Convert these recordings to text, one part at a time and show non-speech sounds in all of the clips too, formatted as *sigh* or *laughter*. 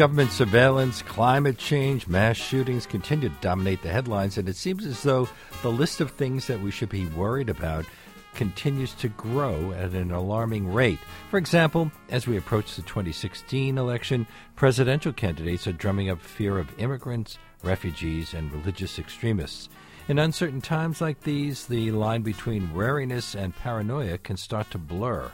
government surveillance, climate change, mass shootings continue to dominate the headlines, and it seems as though the list of things that we should be worried about continues to grow at an alarming rate. For example, as we approach the 2016 election, presidential candidates are drumming up fear of immigrants, refugees, and religious extremists. In uncertain times like these, the line between wariness and paranoia can start to blur.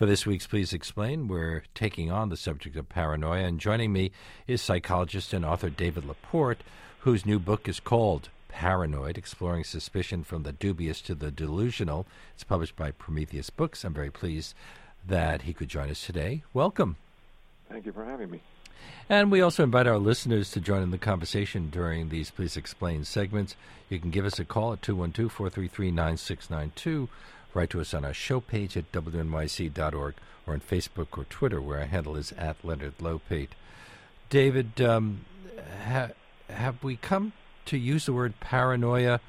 For this week's Please Explain, we're taking on the subject of paranoia, and joining me is psychologist and author David LaPorte, whose new book is called Paranoid Exploring Suspicion from the Dubious to the Delusional. It's published by Prometheus Books. I'm very pleased that he could join us today. Welcome. Thank you for having me. And we also invite our listeners to join in the conversation during these Please Explain segments. You can give us a call at 212 433 9692 Write to us on our show page at wnyc.org or on Facebook or Twitter, where our handle is at Leonard Lopate. David, um, ha- have we come to use the word paranoia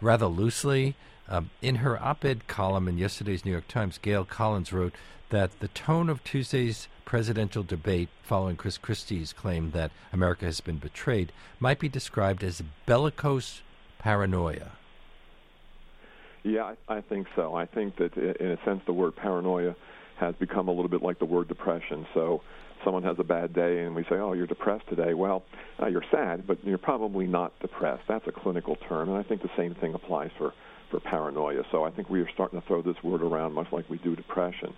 rather loosely? Um, in her op ed column in yesterday's New York Times, Gail Collins wrote that the tone of Tuesday's presidential debate following Chris Christie's claim that America has been betrayed might be described as bellicose paranoia. Yeah, I, I think so. I think that in a sense the word paranoia has become a little bit like the word depression. So someone has a bad day and we say, "Oh, you're depressed today." Well, uh, you're sad, but you're probably not depressed. That's a clinical term, and I think the same thing applies for for paranoia. So I think we are starting to throw this word around much like we do depression.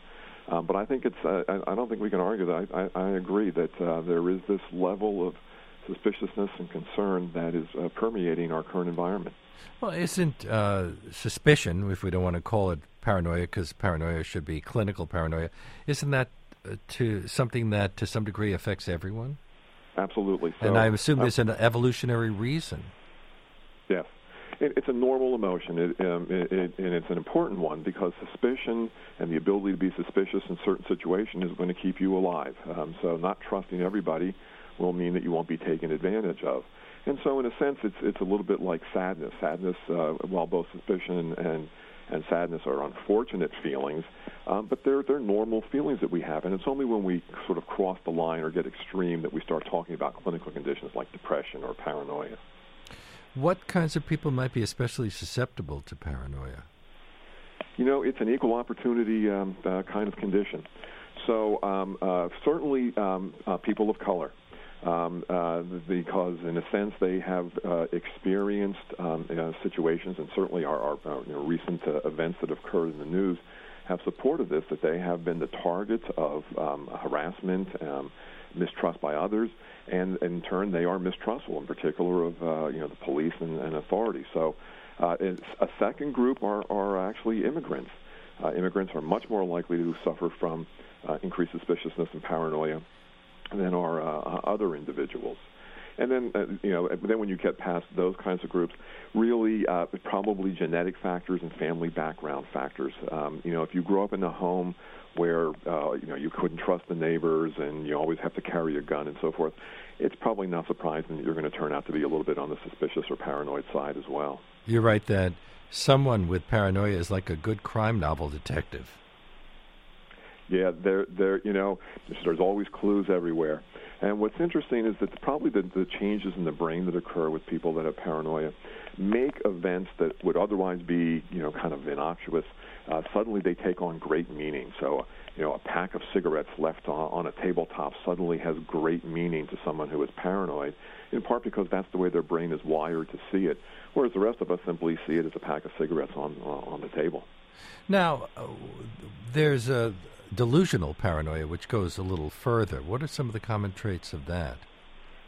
Um, but I think it's. Uh, I, I don't think we can argue that. I, I, I agree that uh, there is this level of suspiciousness and concern that is uh, permeating our current environment. Well, isn't uh, suspicion, if we don't want to call it paranoia, because paranoia should be clinical paranoia, isn't that uh, to something that to some degree affects everyone? Absolutely. So, and I assume there's an evolutionary reason. Yes. It, it's a normal emotion, it, um, it, and it's an important one because suspicion and the ability to be suspicious in certain situations is going to keep you alive. Um, so, not trusting everybody will mean that you won't be taken advantage of. And so, in a sense, it's it's a little bit like sadness. Sadness, uh, while both suspicion and and sadness are unfortunate feelings, um, but they're they're normal feelings that we have. And it's only when we sort of cross the line or get extreme that we start talking about clinical conditions like depression or paranoia. What kinds of people might be especially susceptible to paranoia? You know, it's an equal opportunity um, uh, kind of condition. So um, uh, certainly um, uh, people of color um, uh, because, in a sense, they have uh, experienced um, uh, situations, and certainly our, our, our you know, recent uh, events that have occurred in the news have supported this, that they have been the targets of um, harassment, um, mistrust by others, and in turn, they are mistrustful, in particular of uh, you know the police and, and authorities. So, uh, a second group are, are actually immigrants. Uh, immigrants are much more likely to suffer from uh, increased suspiciousness and paranoia than are uh, other individuals. And then, uh, you know, then when you get past those kinds of groups, really uh, probably genetic factors and family background factors. Um, you know, if you grow up in a home where uh, you know you couldn't trust the neighbors and you always have to carry a gun and so forth, it's probably not surprising that you're going to turn out to be a little bit on the suspicious or paranoid side as well. You're right that someone with paranoia is like a good crime novel detective. Yeah, there, there, you know, there's always clues everywhere. And what's interesting is that probably the, the changes in the brain that occur with people that have paranoia make events that would otherwise be, you know, kind of innocuous. Uh, suddenly they take on great meaning. So, you know, a pack of cigarettes left on, on a tabletop suddenly has great meaning to someone who is paranoid, in part because that's the way their brain is wired to see it, whereas the rest of us simply see it as a pack of cigarettes on on the table. Now, uh, there's a delusional paranoia, which goes a little further. What are some of the common traits of that?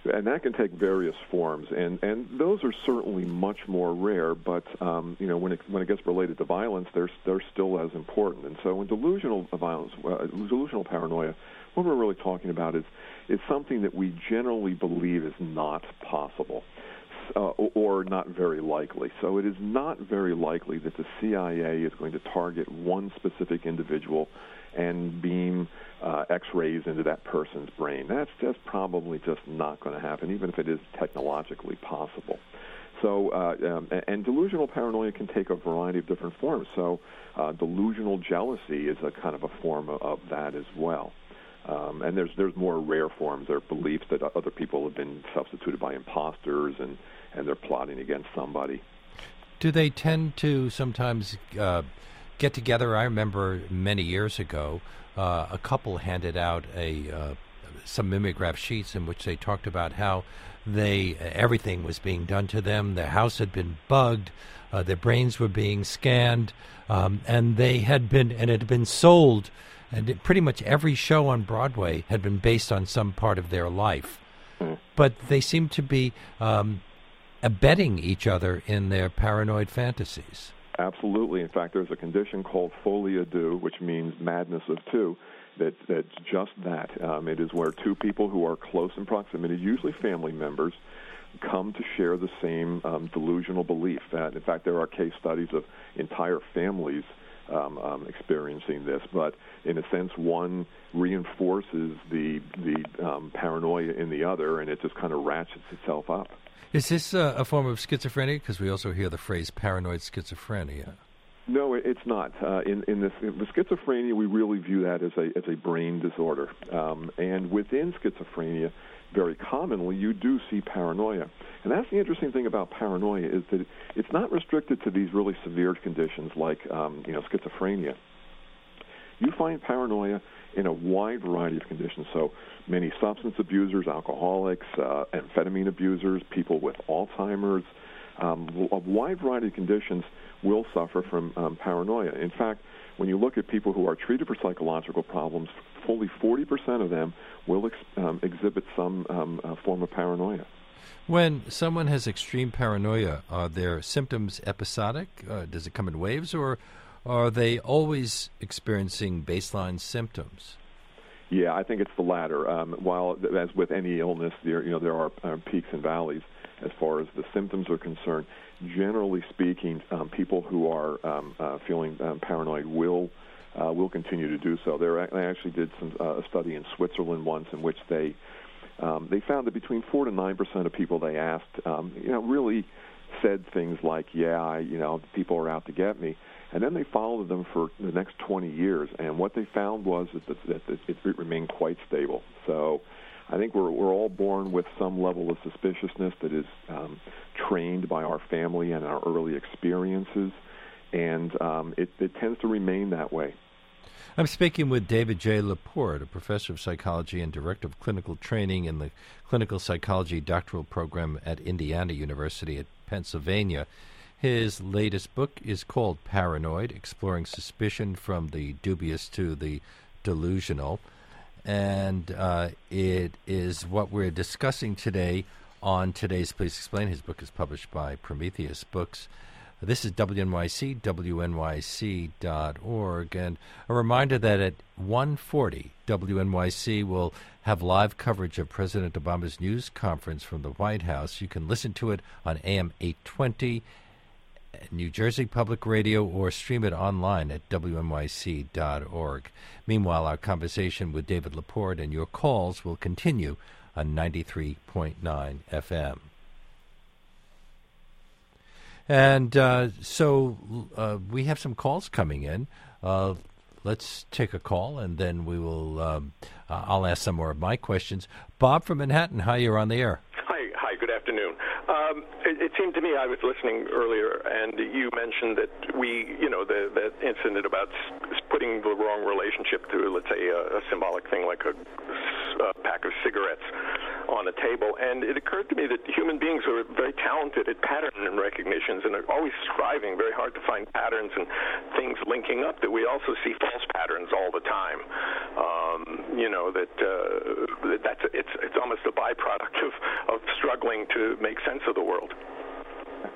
And that can take various forms, and, and those are certainly much more rare. But um, you know, when it when it gets related to violence, they're they're still as important. And so, in delusional violence, uh, delusional paranoia, what we're really talking about is is something that we generally believe is not possible. Uh, or not very likely. So it is not very likely that the CIA is going to target one specific individual and beam uh, X-rays into that person's brain. That's just probably just not going to happen, even if it is technologically possible. So, uh, um, and delusional paranoia can take a variety of different forms. So, uh, delusional jealousy is a kind of a form of, of that as well. Um, and there's there's more rare forms. There are beliefs that other people have been substituted by imposters, and and they're plotting against somebody. Do they tend to sometimes uh, get together? I remember many years ago, uh, a couple handed out a uh, some mimeograph sheets in which they talked about how they everything was being done to them. Their house had been bugged. Uh, their brains were being scanned, um, and they had been and it had been sold. And it, pretty much every show on Broadway had been based on some part of their life. Mm. But they seem to be um, abetting each other in their paranoid fantasies. Absolutely. In fact, there's a condition called folie à deux, which means madness of two. That that's just that. Um, it is where two people who are close in proximity, usually family members, come to share the same um, delusional belief. And in fact, there are case studies of entire families um, um, experiencing this. But in a sense, one reinforces the the um, paranoia in the other, and it just kind of ratchets itself up. Is this uh, a form of schizophrenia? Because we also hear the phrase paranoid schizophrenia. No, it's not. Uh, in in this schizophrenia, we really view that as a as a brain disorder, um, and within schizophrenia, very commonly you do see paranoia, and that's the interesting thing about paranoia is that it's not restricted to these really severe conditions like um, you know schizophrenia. You find paranoia in a wide variety of conditions. So many substance abusers, alcoholics, uh, amphetamine abusers, people with Alzheimer's, um, a wide variety of conditions will suffer from um, paranoia. In fact, when you look at people who are treated for psychological problems, fully 40% of them will ex- um, exhibit some um, uh, form of paranoia. When someone has extreme paranoia, are their symptoms episodic? Uh, does it come in waves, or are they always experiencing baseline symptoms? Yeah, I think it's the latter. Um, while, as with any illness, there you know there are uh, peaks and valleys as far as the symptoms are concerned. Generally speaking, um, people who are um, uh, feeling um, paranoid will uh, will continue to do so. There, I actually did some uh, a study in Switzerland once in which they um, they found that between four to nine percent of people they asked, um, you know, really said things like, "Yeah, I, you know, people are out to get me." And then they followed them for the next 20 years, and what they found was that, that, that it, it remained quite stable. So I think we're we're all born with some level of suspiciousness that is um, trained by our family and our early experiences, and um, it, it tends to remain that way. I'm speaking with David J. LaPorte, a professor of psychology and director of clinical training in the clinical psychology doctoral program at Indiana University at Pennsylvania. His latest book is called Paranoid Exploring Suspicion from the Dubious to the Delusional. And uh, it is what we're discussing today on today's Please Explain. His book is published by Prometheus Books. This is WNYC, WNYC.org. And a reminder that at 1.40, WNYC will have live coverage of President Obama's news conference from the White House. You can listen to it on AM 820 New Jersey Public Radio or stream it online at WNYC.org. Meanwhile, our conversation with David LaPorte and your calls will continue on 93.9 FM. And uh, so uh, we have some calls coming in. Uh, let's take a call, and then we will. Um, I'll ask some more of my questions. Bob from Manhattan, hi, you're on the air. Hi, hi. Good afternoon. Um, it, it, seemed to me I was listening earlier, and you mentioned that we, you know, the, the incident about putting the wrong relationship to, let's say, a, a symbolic thing like a, a pack of cigarettes on a table. And it occurred to me that human beings are very talented at pattern recognitions and are always striving very hard to find patterns and things linking up. That we also see false patterns all the time. Um, you know that uh, that's it's it's almost a byproduct of struggling to make sense of the world.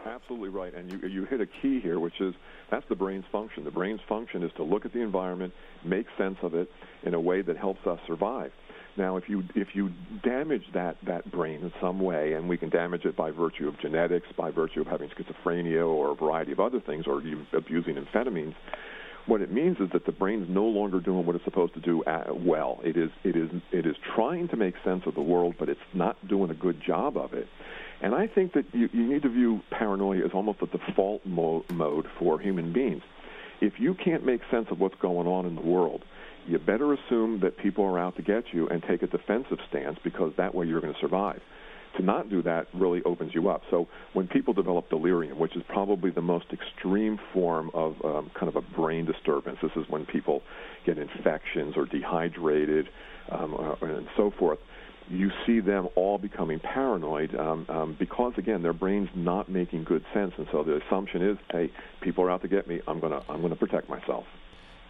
Absolutely right, and you you hit a key here, which is that's the brain's function. The brain's function is to look at the environment, make sense of it in a way that helps us survive. Now, if you if you damage that that brain in some way, and we can damage it by virtue of genetics, by virtue of having schizophrenia or a variety of other things, or abusing amphetamines, what it means is that the brain's no longer doing what it's supposed to do well. It is it is it is trying to make sense of the world, but it's not doing a good job of it. And I think that you, you need to view paranoia as almost a default mo- mode for human beings. If you can't make sense of what's going on in the world, you better assume that people are out to get you and take a defensive stance because that way you're going to survive. To not do that really opens you up. So when people develop delirium, which is probably the most extreme form of um, kind of a brain disturbance, this is when people get infections or dehydrated um, uh, and so forth you see them all becoming paranoid um, um, because again their brain's not making good sense. And so the assumption is hey people are out to get me. I'm going to i'm going to protect myself.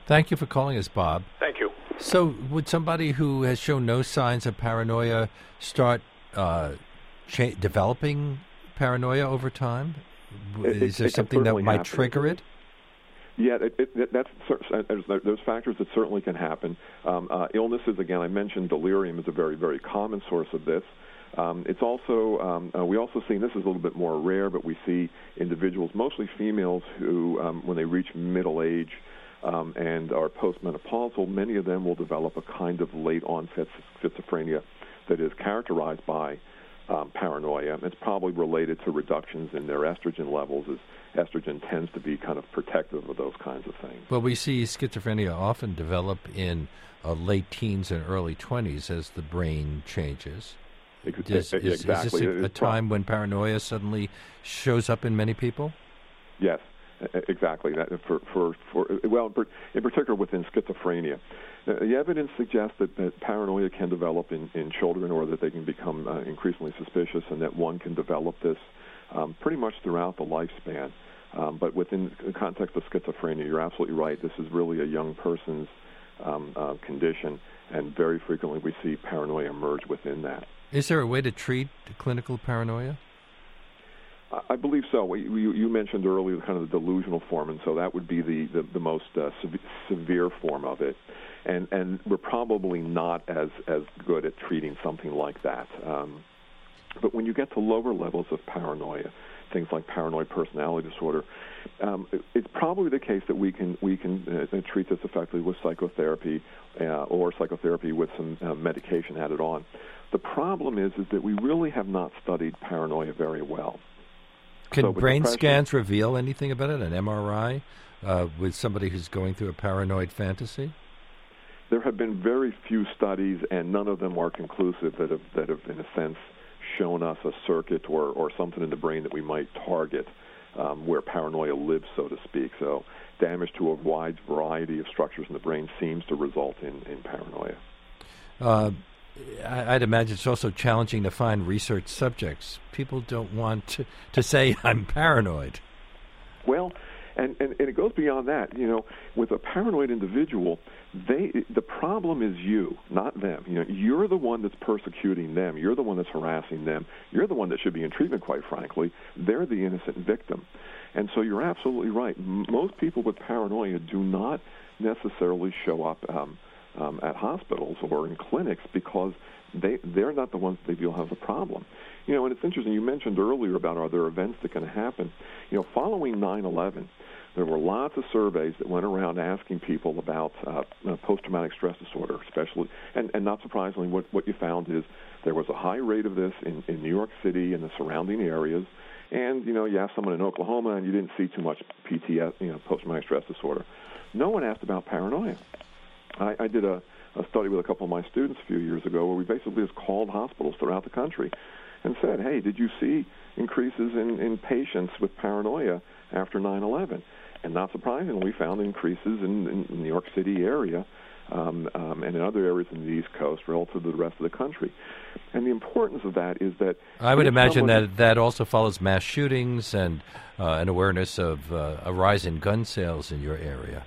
Thank you for calling us bob. Thank you. So would somebody who has shown no signs of paranoia start uh, cha- developing paranoia over time it, is there it something that might happen. trigger it yeah, it, it, that's there's, there's factors that certainly can happen. Um, uh, illnesses, again, I mentioned delirium is a very, very common source of this. Um, it's also um, uh, we also see and this is a little bit more rare, but we see individuals, mostly females, who um, when they reach middle age um, and are postmenopausal, many of them will develop a kind of late onset schizophrenia that is characterized by um, paranoia. It's probably related to reductions in their estrogen levels, as estrogen tends to be kind of protective of those kinds of things. Well, we see schizophrenia often develop in uh, late teens and early 20s as the brain changes. Exactly. Is, is this a, a time when paranoia suddenly shows up in many people? Yes, exactly. That for for for well, in particular within schizophrenia, the evidence suggests that, that paranoia can develop in, in children, or that they can become uh, increasingly suspicious, and that one can develop this um, pretty much throughout the lifespan. Um, but within the context of schizophrenia, you're absolutely right. This is really a young person's um, uh, condition, and very frequently we see paranoia emerge within that. Is there a way to treat clinical paranoia? I believe so. You, mentioned earlier kind of the delusional form, and so that would be the, the, the most uh, severe form of it. And, and we're probably not as, as good at treating something like that. Um, but when you get to lower levels of paranoia, things like paranoid personality disorder, um, it's probably the case that we can we can uh, treat this effectively with psychotherapy uh, or psychotherapy with some uh, medication added on. The problem is is that we really have not studied paranoia very well. Can so brain scans reveal anything about it? An MRI uh, with somebody who's going through a paranoid fantasy? There have been very few studies, and none of them are conclusive that have that have, in a sense, shown us a circuit or, or something in the brain that we might target um, where paranoia lives, so to speak. So damage to a wide variety of structures in the brain seems to result in, in paranoia. Uh, I'd imagine it's also challenging to find research subjects. People don't want to, to say, *laughs* I'm paranoid. Well, and, and, and it goes beyond that. You know, with a paranoid individual, they the problem is you, not them. You know, you're the one that's persecuting them. You're the one that's harassing them. You're the one that should be in treatment. Quite frankly, they're the innocent victim. And so you're absolutely right. Most people with paranoia do not necessarily show up um, um, at hospitals or in clinics because they they're not the ones that they feel have a problem. You know, and it's interesting. You mentioned earlier about are there events that can happen. You know, following 9/11 there were lots of surveys that went around asking people about uh, post-traumatic stress disorder, especially, and, and not surprisingly, what, what you found is there was a high rate of this in, in New York City and the surrounding areas. And you know, you asked someone in Oklahoma, and you didn't see too much PTS, you know, post-traumatic stress disorder. No one asked about paranoia. I, I did a, a study with a couple of my students a few years ago where we basically just called hospitals throughout the country and said, "Hey, did you see increases in, in patients with paranoia after 9/11?" And not surprisingly, we found increases in, in New York City area um, um, and in other areas in the East Coast relative to the rest of the country. And the importance of that is that I would imagine that that also follows mass shootings and uh, an awareness of uh, a rise in gun sales in your area.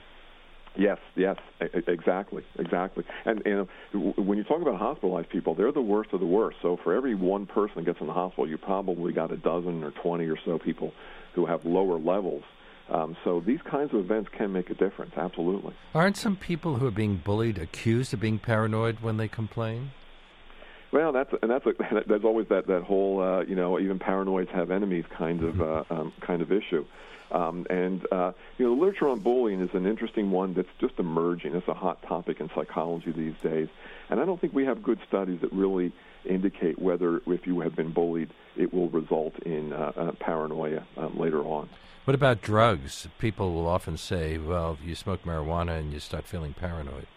Yes, yes, exactly, exactly. And you know, when you talk about hospitalized people, they're the worst of the worst. So for every one person that gets in the hospital, you probably got a dozen or twenty or so people who have lower levels um, so these kinds of events can make a difference, absolutely. Aren't some people who are being bullied accused of being paranoid when they complain? Well, that's and that's a, *laughs* there's always that that whole uh, you know even paranoids have enemies kind of mm-hmm. uh, um, kind of issue. Um, and uh, you know, the literature on bullying is an interesting one that's just emerging. It's a hot topic in psychology these days, and I don't think we have good studies that really indicate whether, if you have been bullied, it will result in uh, uh, paranoia um, later on. What about drugs? People will often say, well, you smoke marijuana and you start feeling paranoid.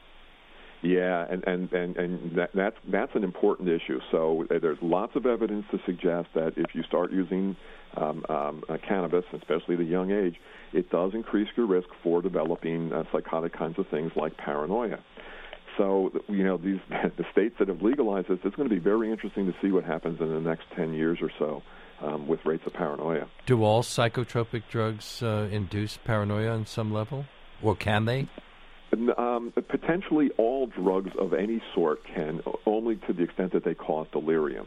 Yeah, and and and, and that, that's that's an important issue. So uh, there's lots of evidence to suggest that if you start using um, um, uh, cannabis, especially at a young age, it does increase your risk for developing uh, psychotic kinds of things like paranoia. So you know these *laughs* the states that have legalized this, it's going to be very interesting to see what happens in the next 10 years or so. Um, with rates of paranoia. Do all psychotropic drugs uh, induce paranoia on some level, or can they? Um, potentially, all drugs of any sort can, only to the extent that they cause delirium.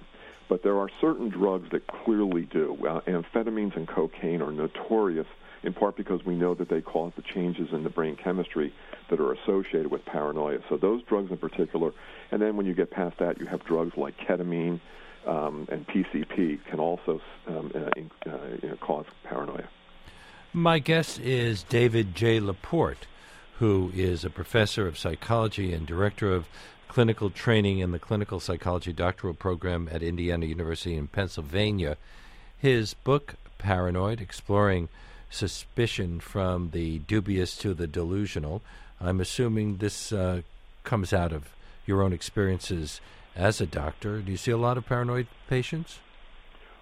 But there are certain drugs that clearly do. Uh, amphetamines and cocaine are notorious, in part because we know that they cause the changes in the brain chemistry that are associated with paranoia. So those drugs in particular, and then when you get past that, you have drugs like ketamine um, and PCP can also um, uh, uh, you know, cause paranoia. My guest is David J. LaPorte who is a professor of psychology and director of clinical training in the clinical psychology doctoral program at Indiana University in Pennsylvania. His book, Paranoid Exploring Suspicion from the Dubious to the Delusional, I'm assuming this uh, comes out of your own experiences as a doctor. Do you see a lot of paranoid patients?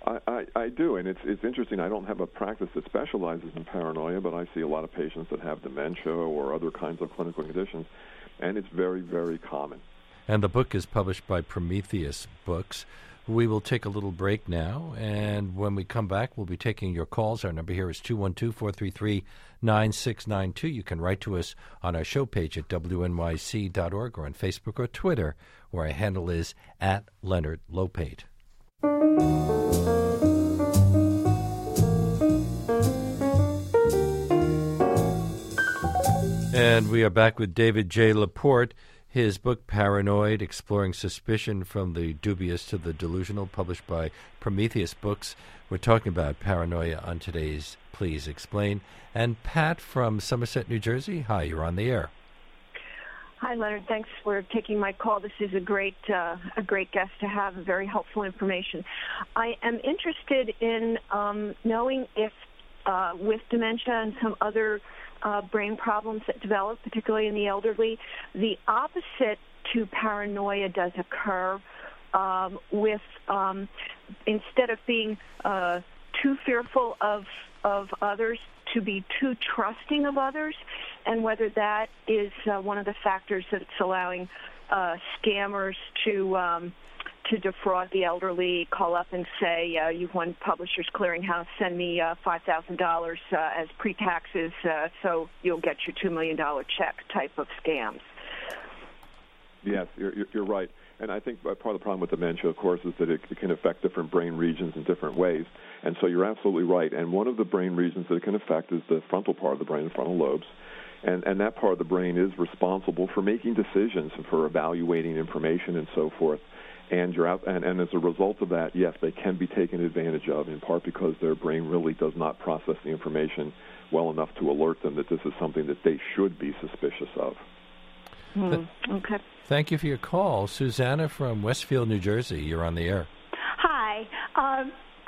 I, I, do, and it's it's interesting. I don't have a practice that specializes in paranoia, but I see a lot of patients that have dementia or other kinds of clinical conditions, and it's very very common. And the book is published by Prometheus Books. We will take a little break now, and when we come back, we'll be taking your calls. Our number here is 212 433 9692. You can write to us on our show page at wnyc.org or on Facebook or Twitter, where our handle is at Leonard Lopate. And we are back with David J. LaPorte. His book, Paranoid Exploring Suspicion from the Dubious to the Delusional, published by Prometheus Books. We're talking about paranoia on today's Please Explain. And Pat from Somerset, New Jersey. Hi, you're on the air. Hi, Leonard. Thanks for taking my call. This is a great, uh, a great guest to have. Very helpful information. I am interested in um, knowing if, uh, with dementia and some other uh, brain problems that develop, particularly in the elderly, the opposite to paranoia does occur. Um, with um, instead of being uh, too fearful of of others, to be too trusting of others, and whether that is uh, one of the factors that's allowing uh, scammers to um, to defraud the elderly, call up and say, uh, "You've won Publishers Clearinghouse. Send me uh, five thousand uh, dollars as pre-taxes, uh, so you'll get your two million dollar check." Type of scams. Yes, you're, you're right. And I think part of the problem with dementia, of course, is that it, can affect different brain regions in different ways. And so you're absolutely right. And one of the brain regions that it can affect is the frontal part of the brain, the frontal lobes. And, and that part of the brain is responsible for making decisions, and for evaluating information, and so forth. And, you're out, and, and as a result of that, yes, they can be taken advantage of, in part because their brain really does not process the information well enough to alert them that this is something that they should be suspicious of. Hmm. Okay. Thank you for your call. Susanna from Westfield, New Jersey. You're on the air. Hi. Uh,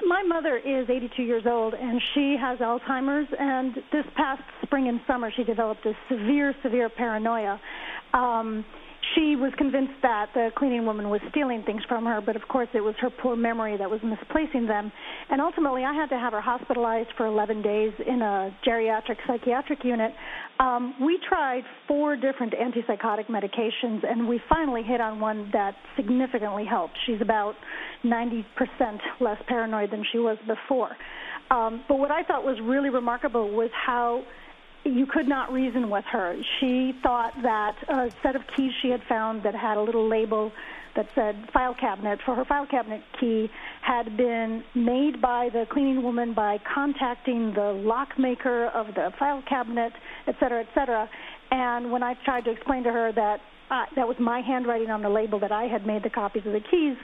my mother is 82 years old, and she has Alzheimer's. And this past spring and summer, she developed a severe, severe paranoia. Um, she was convinced that the cleaning woman was stealing things from her, but of course it was her poor memory that was misplacing them. And ultimately, I had to have her hospitalized for 11 days in a geriatric psychiatric unit. Um, we tried four different antipsychotic medications, and we finally hit on one that significantly helped. She's about 90% less paranoid than she was before. Um, but what I thought was really remarkable was how you could not reason with her. She thought that a set of keys she had found that had a little label that said file cabinet for her file cabinet key had been made by the cleaning woman by contacting the lock maker of the file cabinet, et cetera, et cetera. And when I tried to explain to her that uh, that was my handwriting on the label that I had made the copies of the keys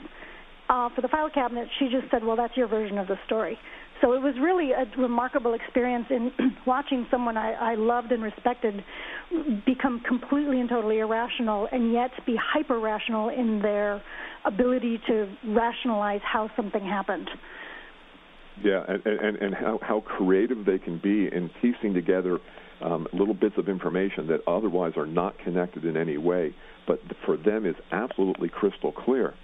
uh, for the file cabinet, she just said, "Well, that's your version of the story." So it was really a remarkable experience in *clears throat* watching someone I, I loved and respected become completely and totally irrational and yet be hyper rational in their ability to rationalize how something happened. Yeah, and, and, and how, how creative they can be in piecing together um, little bits of information that otherwise are not connected in any way, but for them is absolutely crystal clear.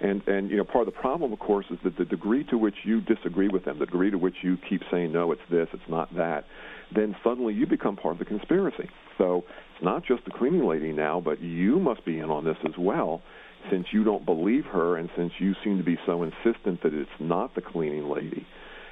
And and you know part of the problem, of course, is that the degree to which you disagree with them, the degree to which you keep saying no, it's this, it's not that, then suddenly you become part of the conspiracy. So it's not just the cleaning lady now, but you must be in on this as well, since you don't believe her, and since you seem to be so insistent that it's not the cleaning lady.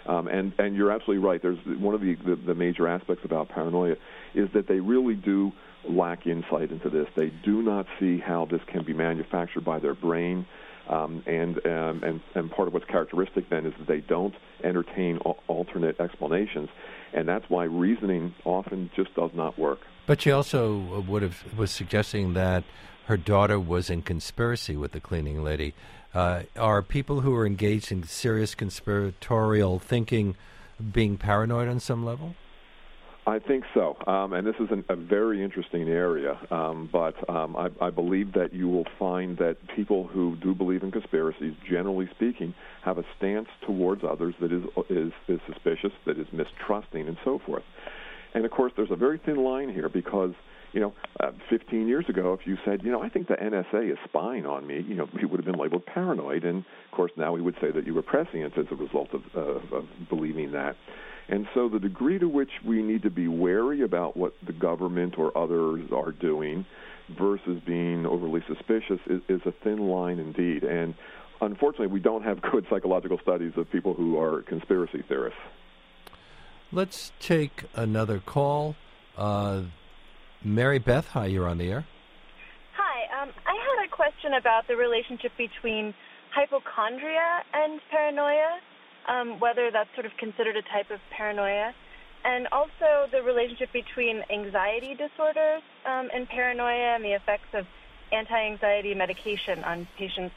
Um, and and you're absolutely right. There's one of the, the the major aspects about paranoia is that they really do lack insight into this. They do not see how this can be manufactured by their brain. Um, and, um, and and part of what's characteristic then is that they don't entertain al- alternate explanations, and that's why reasoning often just does not work. But she also would have was suggesting that her daughter was in conspiracy with the cleaning lady. Uh, are people who are engaged in serious conspiratorial thinking being paranoid on some level? I think so, um, and this is an, a very interesting area. Um, but um, I, I believe that you will find that people who do believe in conspiracies, generally speaking, have a stance towards others that is is, is suspicious, that is mistrusting, and so forth. And of course, there's a very thin line here because you know, uh, 15 years ago, if you said, you know, I think the NSA is spying on me, you know, we would have been labeled paranoid. And of course, now we would say that you were prescient as a result of, uh, of believing that. And so, the degree to which we need to be wary about what the government or others are doing versus being overly suspicious is, is a thin line indeed. And unfortunately, we don't have *laughs* good psychological studies of people who are conspiracy theorists. Let's take another call. Uh, Mary Beth, hi, you're on the air. Hi, um, I had a question about the relationship between hypochondria and paranoia, um, whether that's sort of considered a type of paranoia, and also the relationship between anxiety disorders um, and paranoia and the effects of anti-anxiety medication on patients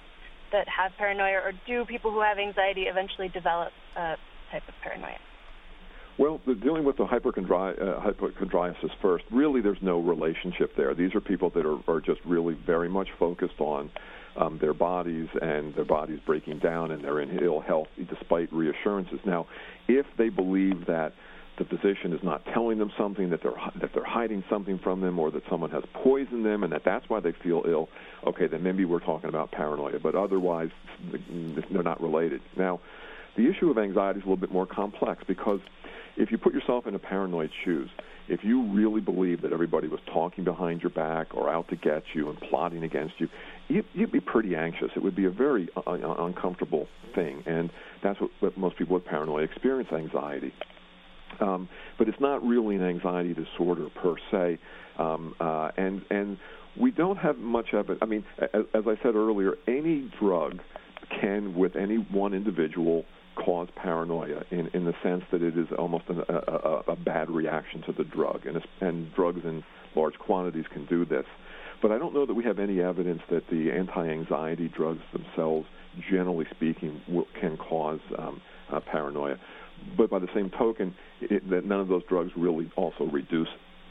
that have paranoia, or do people who have anxiety eventually develop a type of paranoia? Well, dealing with the hypochondri- uh, hypochondriasis first, really there's no relationship there. These are people that are, are just really very much focused on um, their bodies and their bodies breaking down and they're in ill health despite reassurances. Now, if they believe that the physician is not telling them something that they're that they're hiding something from them or that someone has poisoned them and that that's why they feel ill okay then maybe we're talking about paranoia but otherwise they're not related now the issue of anxiety is a little bit more complex because if you put yourself in a paranoid shoes, if you really believe that everybody was talking behind your back or out to get you and plotting against you, you'd, you'd be pretty anxious. It would be a very uh, uh, uncomfortable thing, and that's what, what most people with paranoia experience anxiety. Um, but it's not really an anxiety disorder per se, um, uh, and and we don't have much evidence. I mean, as, as I said earlier, any drug can, with any one individual, cause paranoia in, in the sense that it is almost an, a, a, a bad reaction to the drug, and, and drugs in large quantities can do this. But I don't know that we have any evidence that the anti-anxiety drugs themselves, generally speaking, will, can cause um, uh, paranoia. But by the same token, it, that none of those drugs really also reduce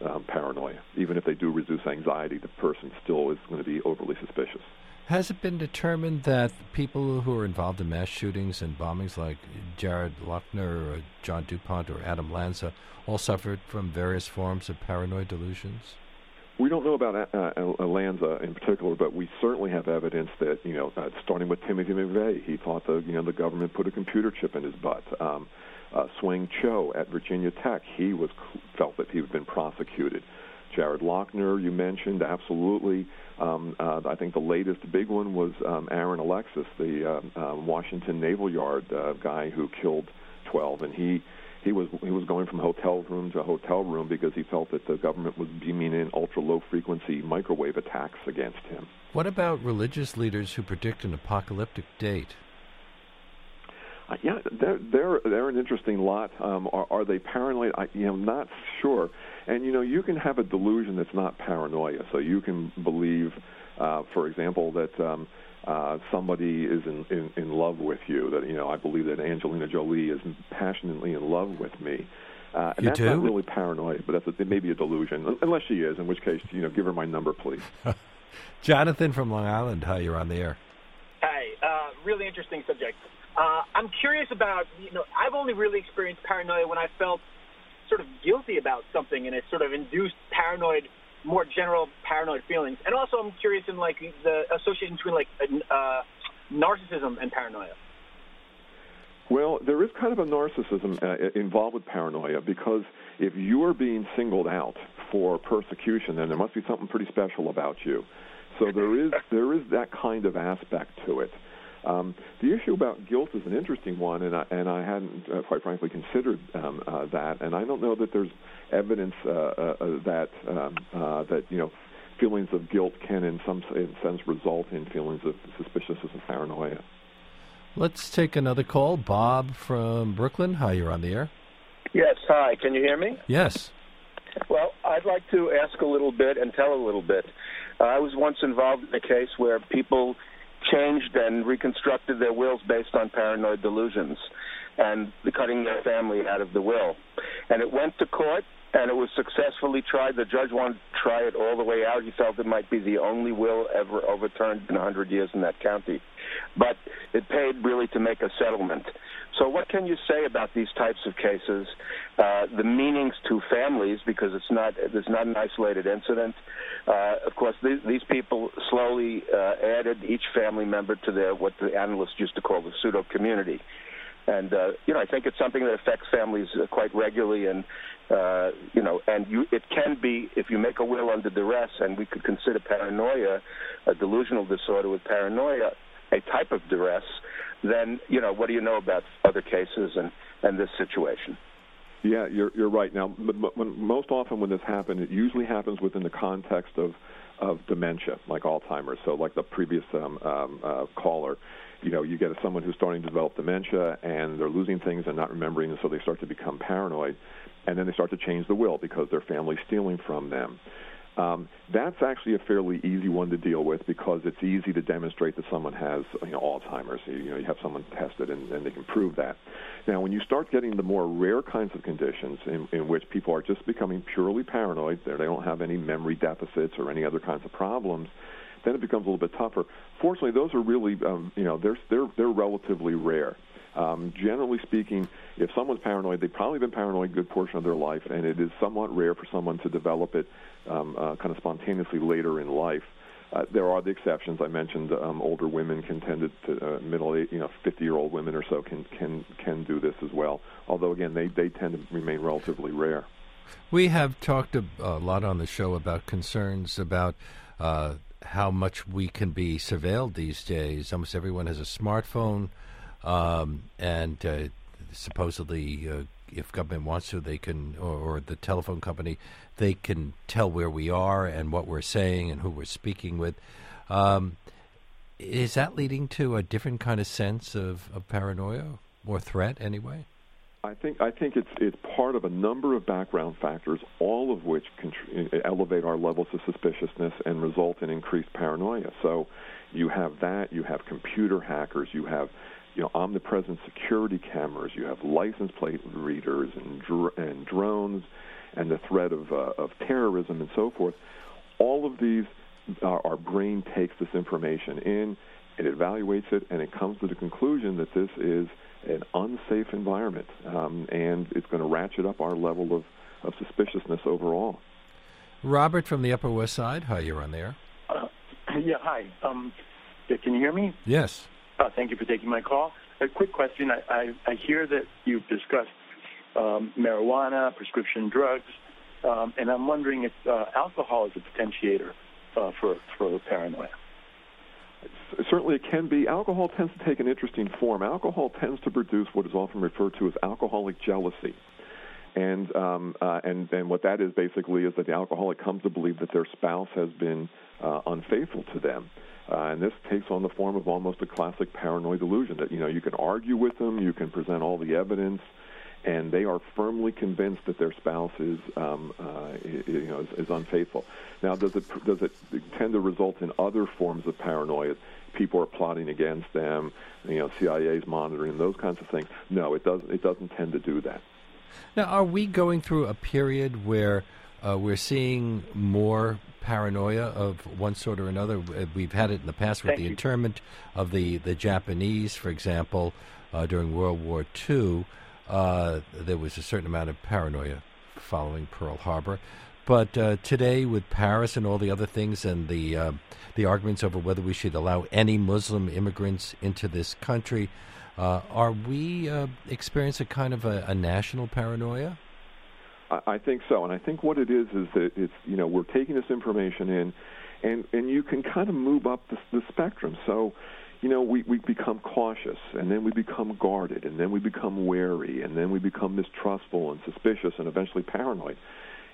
um, paranoia. Even if they do reduce anxiety, the person still is going to be overly suspicious. Has it been determined that people who are involved in mass shootings and bombings, like Jared Loughner or John DuPont or Adam Lanza, all suffered from various forms of paranoid delusions? We don't know about uh, uh, Lanza in particular, but we certainly have evidence that you know, uh, starting with Timothy McVeigh, he thought the you know the government put a computer chip in his butt. Um, uh, Seung Cho at Virginia Tech, he was felt that he had been prosecuted. Jared Loughner, you mentioned, absolutely. Um, uh, I think the latest big one was um, Aaron Alexis, the uh, uh, Washington Naval Yard uh, guy who killed 12, and he he was he was going from hotel room to hotel room because he felt that the government was beaming in ultra low frequency microwave attacks against him. What about religious leaders who predict an apocalyptic date? Uh, yeah, they're they're they're an interesting lot. Um, are, are they paranoid? I, you know, not sure. And you know, you can have a delusion that's not paranoia. So you can believe, uh, for example, that um, uh, somebody is in, in in love with you. That you know, I believe that Angelina Jolie is passionately in love with me. Uh, and you that's do? not really paranoia, but that's a, it may be a delusion, unless she is. In which case, you know, give her my number, please. *laughs* Jonathan from Long Island, hi, you're on the air. Really interesting subject. Uh, I'm curious about, you know, I've only really experienced paranoia when I felt sort of guilty about something, and it sort of induced paranoid, more general paranoid feelings. And also, I'm curious in like the association between like uh, narcissism and paranoia. Well, there is kind of a narcissism uh, involved with paranoia because if you are being singled out for persecution, then there must be something pretty special about you. So there is there is that kind of aspect to it. Um, the issue about guilt is an interesting one, and I, and I hadn't, uh, quite frankly, considered um, uh, that. And I don't know that there's evidence uh, uh, that um, uh, that you know feelings of guilt can, in some sense, result in feelings of suspiciousness and paranoia. Let's take another call. Bob from Brooklyn. Hi, you're on the air. Yes. Hi. Can you hear me? Yes. Well, I'd like to ask a little bit and tell a little bit. Uh, I was once involved in a case where people changed and reconstructed their wills based on paranoid delusions and the cutting their family out of the will. And it went to court and it was successfully tried. The judge wanted try it all the way out. He felt it might be the only will ever overturned in 100 years in that county. But it paid really to make a settlement. So, what can you say about these types of cases? Uh, the meanings to families, because it's not it's not an isolated incident. Uh, of course, these, these people slowly uh, added each family member to their what the analysts used to call the pseudo community. And uh, you know, I think it's something that affects families uh, quite regularly, and uh, you know, and you, it can be if you make a will under duress, and we could consider paranoia, a delusional disorder with paranoia, a type of duress. Then you know, what do you know about other cases and and this situation? Yeah, you're you're right. Now, most often when this happens, it usually happens within the context of of dementia, like Alzheimer's. So, like the previous um, um, uh, caller, you know, you get someone who's starting to develop dementia and they're losing things and not remembering, and so they start to become paranoid, and then they start to change the will because their family's stealing from them. Um, that's actually a fairly easy one to deal with because it's easy to demonstrate that someone has you know, Alzheimer's. You, you know, you have someone tested and, and they can prove that. Now, when you start getting the more rare kinds of conditions in, in which people are just becoming purely paranoid, they don't have any memory deficits or any other kinds of problems, then it becomes a little bit tougher. Fortunately, those are really, um, you know, they're they're they're relatively rare. Um, generally speaking, if someone's paranoid, they've probably been paranoid a good portion of their life, and it is somewhat rare for someone to develop it um, uh, kind of spontaneously later in life. Uh, there are the exceptions. I mentioned um, older women can tend to, uh, middle, you know, 50-year-old women or so can can can do this as well. Although again, they they tend to remain relatively rare. We have talked a, a lot on the show about concerns about uh, how much we can be surveilled these days. Almost everyone has a smartphone, um, and uh, supposedly, uh, if government wants to, they can, or, or, the telephone company, they can tell where we are and what we're saying and who we're speaking with. Um, is that leading to a different kind of sense of, of paranoia or threat, anyway? I think I think it's it's part of a number of background factors, all of which contr- elevate our levels of suspiciousness and result in increased paranoia. So, you have that. You have computer hackers. You have you know omnipresent security cameras. You have license plate readers and dr- and drones, and the threat of uh, of terrorism and so forth. All of these, uh, our brain takes this information in, it evaluates it, and it comes to the conclusion that this is an unsafe environment, um, and it's going to ratchet up our level of, of suspiciousness overall. Robert from the Upper West Side. Hi, you're on there. Uh, *clears throat* yeah, hi. Um, can you hear me? Yes. Thank you for taking my call. A quick question. I, I, I hear that you've discussed um, marijuana, prescription drugs, um, and I'm wondering if uh, alcohol is a potentiator uh, for, for paranoia certainly it can be. Alcohol tends to take an interesting form. Alcohol tends to produce what is often referred to as alcoholic jealousy. And um, uh, and and what that is basically is that the alcoholic comes to believe that their spouse has been uh, unfaithful to them, uh, and this takes on the form of almost a classic paranoid delusion that you know you can argue with them, you can present all the evidence, and they are firmly convinced that their spouse is, um, uh, you know, is, is, unfaithful. Now, does it does it tend to result in other forms of paranoia? People are plotting against them. You know, CIA is monitoring those kinds of things. No, it doesn't. It doesn't tend to do that. Now, are we going through a period where uh, we're seeing more paranoia of one sort or another. Uh, we've had it in the past with Thank the you. internment of the, the Japanese, for example, uh, during World War II. Uh, there was a certain amount of paranoia following Pearl Harbor. But uh, today, with Paris and all the other things, and the uh, the arguments over whether we should allow any Muslim immigrants into this country, uh, are we uh, experiencing a kind of a, a national paranoia? I, I think so, and I think what it is is that it's you know we're taking this information in, and and you can kind of move up the, the spectrum. So, you know, we we become cautious, and then we become guarded, and then we become wary, and then we become mistrustful and suspicious, and eventually paranoid.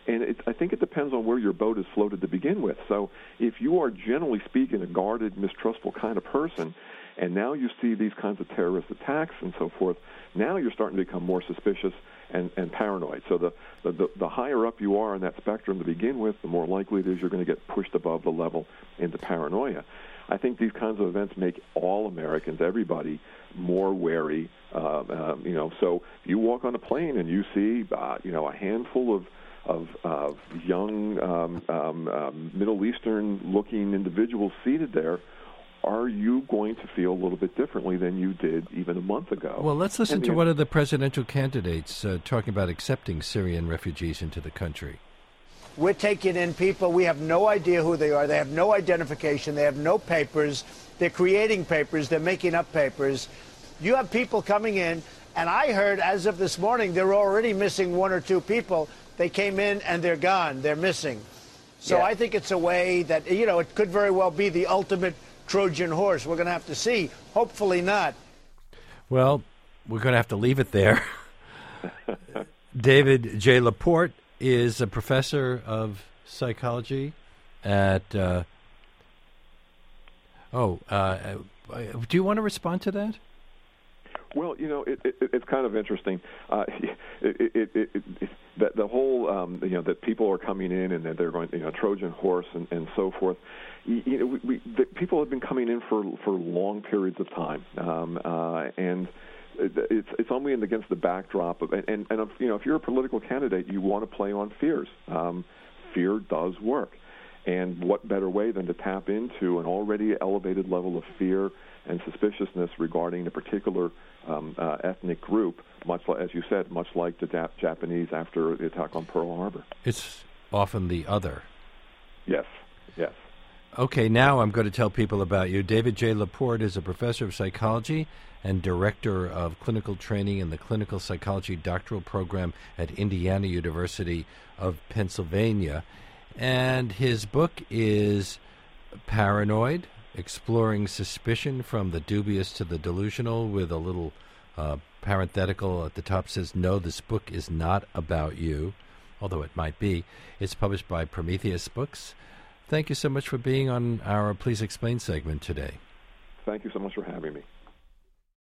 And it, I think it depends on where your boat is floated to begin with. So, if you are generally speaking a guarded, mistrustful kind of person, and now you see these kinds of terrorist attacks and so forth, now you're starting to become more suspicious and, and paranoid. So the, the, the higher up you are in that spectrum to begin with, the more likely it is you're going to get pushed above the level into paranoia. I think these kinds of events make all Americans, everybody, more wary. Uh, um, you know, so you walk on a plane and you see, uh, you know, a handful of of, of young um, um, um, Middle Eastern-looking individuals seated there, are you going to feel a little bit differently than you did even a month ago? Well, let's listen And to the- one of the presidential candidates uh, talking about accepting Syrian refugees into the country. We're taking in people. We have no idea who they are. They have no identification. They have no papers. They're creating papers. They're making up papers. You have people coming in, and I heard as of this morning they're already missing one or two people. They came in and they're gone. They're missing. So Yeah. I think it's a way that, you know, it could very well be the ultimate Trojan horse. We're going to have to see. Hopefully not. Well, we're going to have to leave it there. *laughs* David J. LaPorte is a professor of psychology at. Uh, oh, uh, uh, do you want to respond to that? Well, you know, it, it, it's kind of interesting. Uh, *laughs* it, it, it, it, that the whole, um, you know, that people are coming in and that they're going, you know, Trojan horse and, and so forth. You, you know, we, we, the people have been coming in for for long periods of time, um, uh, and it's it's only in against the backdrop of and and, and you know, if you're a political candidate, you want to play on fears. Um, fear does work. And what better way than to tap into an already elevated level of fear and suspiciousness regarding a particular um, uh, ethnic group, much like, as you said, much like the Jap- Japanese after the attack on Pearl Harbor. It's often the other. Yes, yes. Okay, now I'm going to tell people about you. David J. LaPorte is a professor of psychology and director of clinical training in the clinical psychology doctoral program at Indiana University of Pennsylvania. And his book is Paranoid Exploring Suspicion from the Dubious to the Delusional, with a little uh, parenthetical at the top says, No, this book is not about you, although it might be. It's published by Prometheus Books. Thank you so much for being on our Please Explain segment today. Thank you so much for having me.